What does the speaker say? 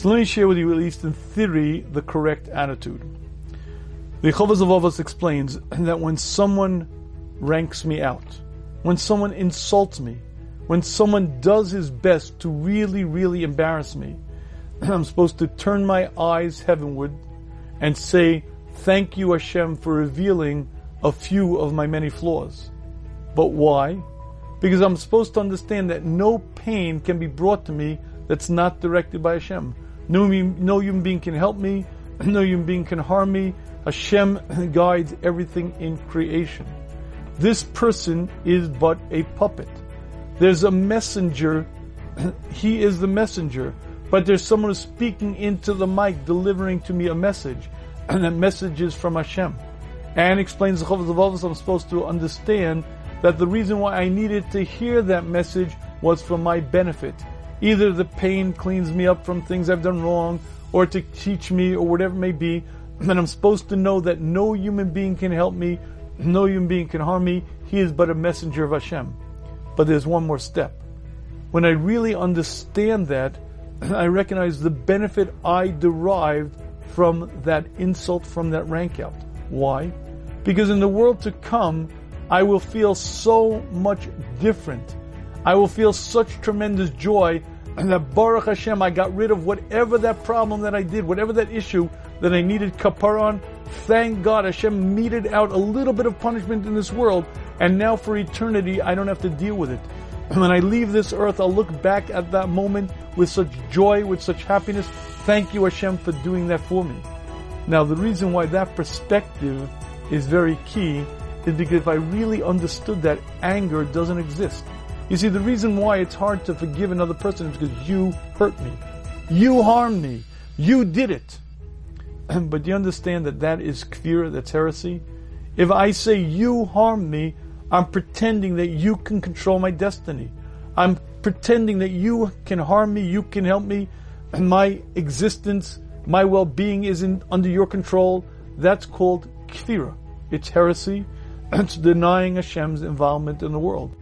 So let me share with you, at least in theory, the correct attitude. The Chovos HaLevavos explains that when someone ranks me out, when someone insults me, when someone does his best to really, really embarrass me, I'm supposed to turn my eyes heavenward and say, Thank you, Hashem, for revealing a few of my many flaws. But why? Because I'm supposed to understand that no pain can be brought to me that's not directed by Hashem. No, no human being can help me, no human being can harm me. Hashem guides everything in creation. This person is but a puppet. There's a messenger, he is the messenger, but there's someone speaking into the mic, delivering to me a message and that message is from Hashem. And explains the HaLevavos, I'm supposed to understand that the reason why I needed to hear that message was for my benefit. Either the pain cleans me up from things I've done wrong, or to teach me, or whatever it may be. And I'm supposed to know that no human being can help me, no human being can harm me. He is but a messenger of Hashem. But there's one more step. When I really understand that, I recognize the benefit I derived from that insult, from that rank out. Why? Because in the world to come, I will feel so much different. I will feel such tremendous joy and that Baruch Hashem, I got rid of whatever that problem that I did, whatever that issue that I needed kapar on. Thank God Hashem meted out a little bit of punishment in this world, and now for eternity I don't have to deal with it. And When I leave this earth, I'll look back at that moment with such joy, with such happiness, Thank you, Hashem, for doing that for me. Now, the reason why that perspective is very key is because if I really understood that anger doesn't exist. You see, the reason why it's hard to forgive another person is because you hurt me. You harmed me. You did it. but do you understand that that is kfir, that's heresy? If I say you harmed me, I'm pretending that you can control my destiny. I'm pretending that you can harm me, you can help me, and my existence, my well-being isn't under your control, that's called kfira. It's heresy. It's denying Hashem's involvement in the world.